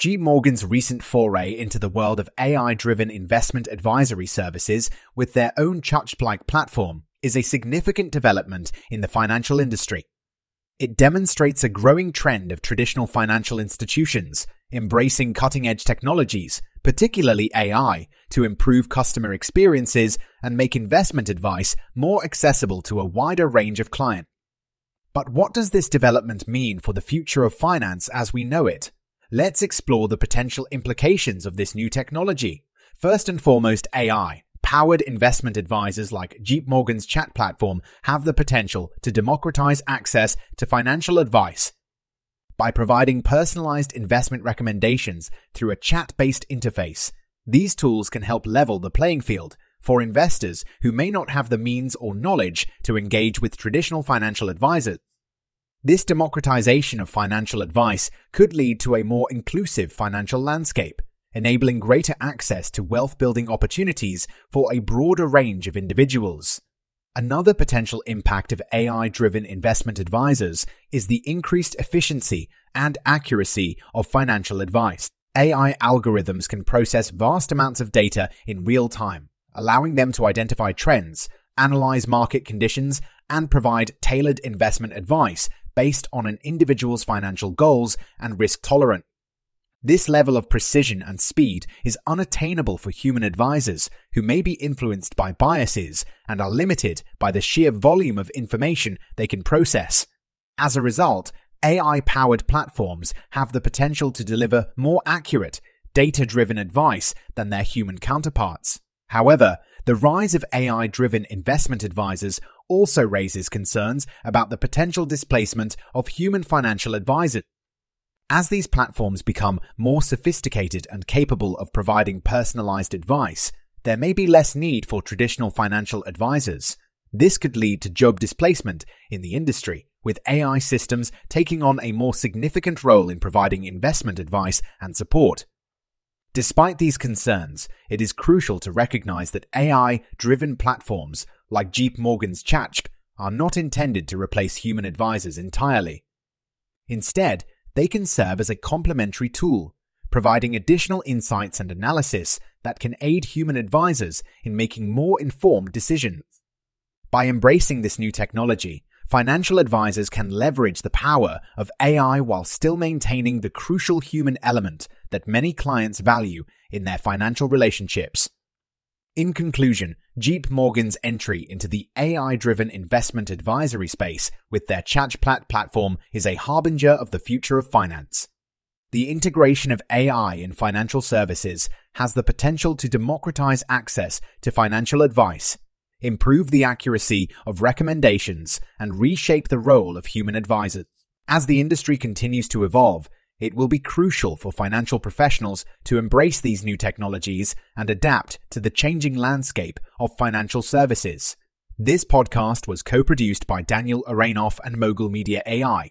G. Morgan's recent foray into the world of AI driven investment advisory services with their own ChatGPT-like platform is a significant development in the financial industry. It demonstrates a growing trend of traditional financial institutions embracing cutting edge technologies, particularly AI, to improve customer experiences and make investment advice more accessible to a wider range of clients. But what does this development mean for the future of finance as we know it? Let's explore the potential implications of this new technology. First and foremost, AI. Powered investment advisors like JPMorgan's chat platform have the potential to democratize access to financial advice by providing personalized investment recommendations through a chat based interface. These tools can help level the playing field for investors who may not have the means or knowledge to engage with traditional financial advisors. This democratization of financial advice could lead to a more inclusive financial landscape, enabling greater access to wealth building opportunities for a broader range of individuals. Another potential impact of AI driven investment advisors is the increased efficiency and accuracy of financial advice. AI algorithms can process vast amounts of data in real time, allowing them to identify trends, analyze market conditions, and provide tailored investment advice based on an individual's financial goals and risk tolerance. This level of precision and speed is unattainable for human advisors who may be influenced by biases and are limited by the sheer volume of information they can process. As a result, AI powered platforms have the potential to deliver more accurate, data driven advice than their human counterparts. However, the rise of AI driven investment advisors also raises concerns about the potential displacement of human financial advisors. As these platforms become more sophisticated and capable of providing personalized advice, there may be less need for traditional financial advisors. This could lead to job displacement in the industry, with AI systems taking on a more significant role in providing investment advice and support. Despite these concerns, it is crucial to recognize that AI driven platforms like JPMorgan's Chatch are not intended to replace human advisors entirely. Instead, they can serve as a complementary tool, providing additional insights and analysis that can aid human advisors in making more informed decisions. By embracing this new technology, financial advisors can leverage the power of AI while still maintaining the crucial human element that many clients value in their financial relationships. In conclusion, JPMorgan's entry into the AI driven investment advisory space with their ChatGPT-like platform is a harbinger of the future of finance. The integration of AI in financial services has the potential to democratize access to financial advice, improve the accuracy of recommendations, and reshape the role of human advisors. As the industry continues to evolve, it will be crucial for financial professionals to embrace these new technologies and adapt to the changing landscape of financial services. This podcast was co produced by Daniel Aranoff and Mogul Media AI.